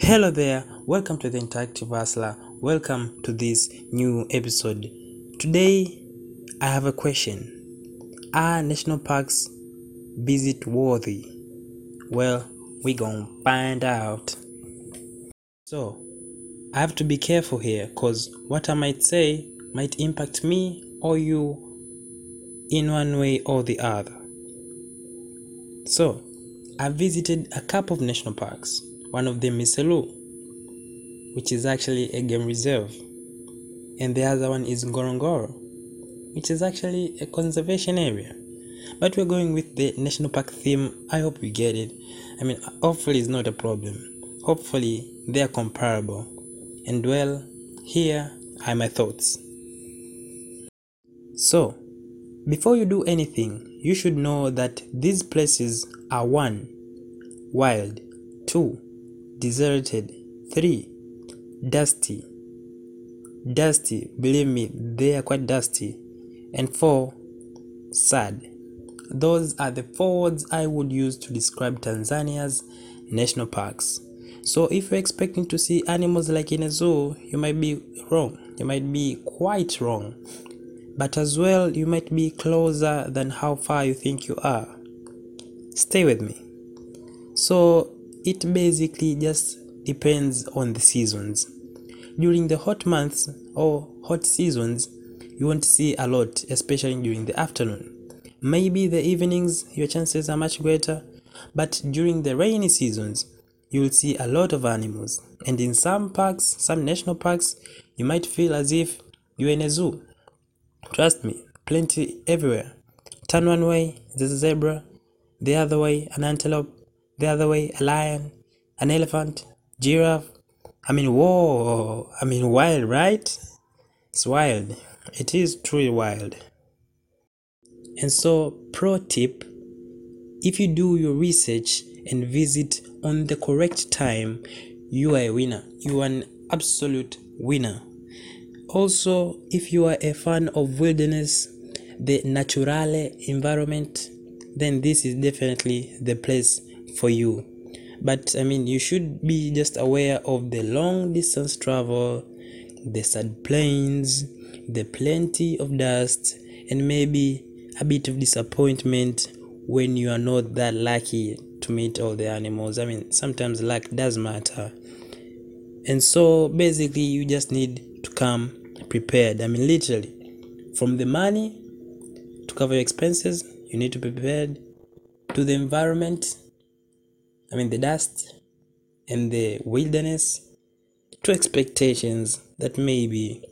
Hello there, welcome to the Interactive Hustler. Welcome to this new episode. Today, I have a question Are national parks visit worthy? Well, we gonna find out. So, I have to be careful here because what I might say might impact me or you in one way or the other. So, I visited a couple of national parks. One of them is Selous, which is actually a game reserve, and the other one is Ngorongoro, which is actually a conservation area. But we're going with the national park theme. I hope you get it. I mean, hopefully, it's not a problem. Hopefully, they are comparable. And well, here are my thoughts. So, before you do anything, you should know that these places are one, wild, two, deserted, three, dusty. Dusty, believe me, they are quite dusty. And four, sad. Those are the four words I would use to describe Tanzania's national parks. So if you're expecting to see animals like in a zoo, you might be wrong. You might be quite wrong. But as well, you might be closer than how far you think you are. Stay with me. So it basically just depends on the seasons. During the hot months or hot seasons, you won't see a lot, especially during the afternoon. Maybe the evenings, your chances are much greater, but during the rainy seasons, you will see a lot of animals. And in some parks, some national parks, you might feel as if you're in a zoo. Trust me, plenty everywhere. Turn one way, there's a zebra, the other way, an antelope, the other way, a lion, an elephant, giraffe. I mean, whoa, I mean, wild, right? It's wild. It is truly wild. And so, pro tip if you do your research and visit on the correct time, you are a winner. You are an absolute winner. Also, if you are a fan of wilderness, the naturale environment, then this is definitely the place for you. But I mean, you should be just aware of the long distance travel, the sad plains, the plenty of dust, and maybe a bit of disappointment when you are not that lucky to meet all the animals. I mean, sometimes luck does matter. And so basically, you just need to come prepared. I mean, literally, from the money to cover your expenses, you need to be prepared to the environment. I mean, the dust and the wilderness to expectations that maybe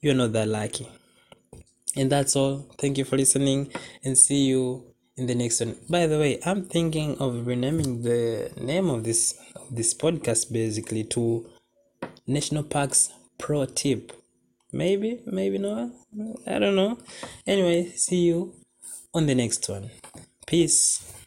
you're not that lucky. And that's all. Thank you for listening and see you in the next one. By the way, I'm thinking of renaming the name of this of this podcast basically to National Parks Pro Tip. Maybe, maybe not. I don't know. Anyway, see you on the next one. Peace.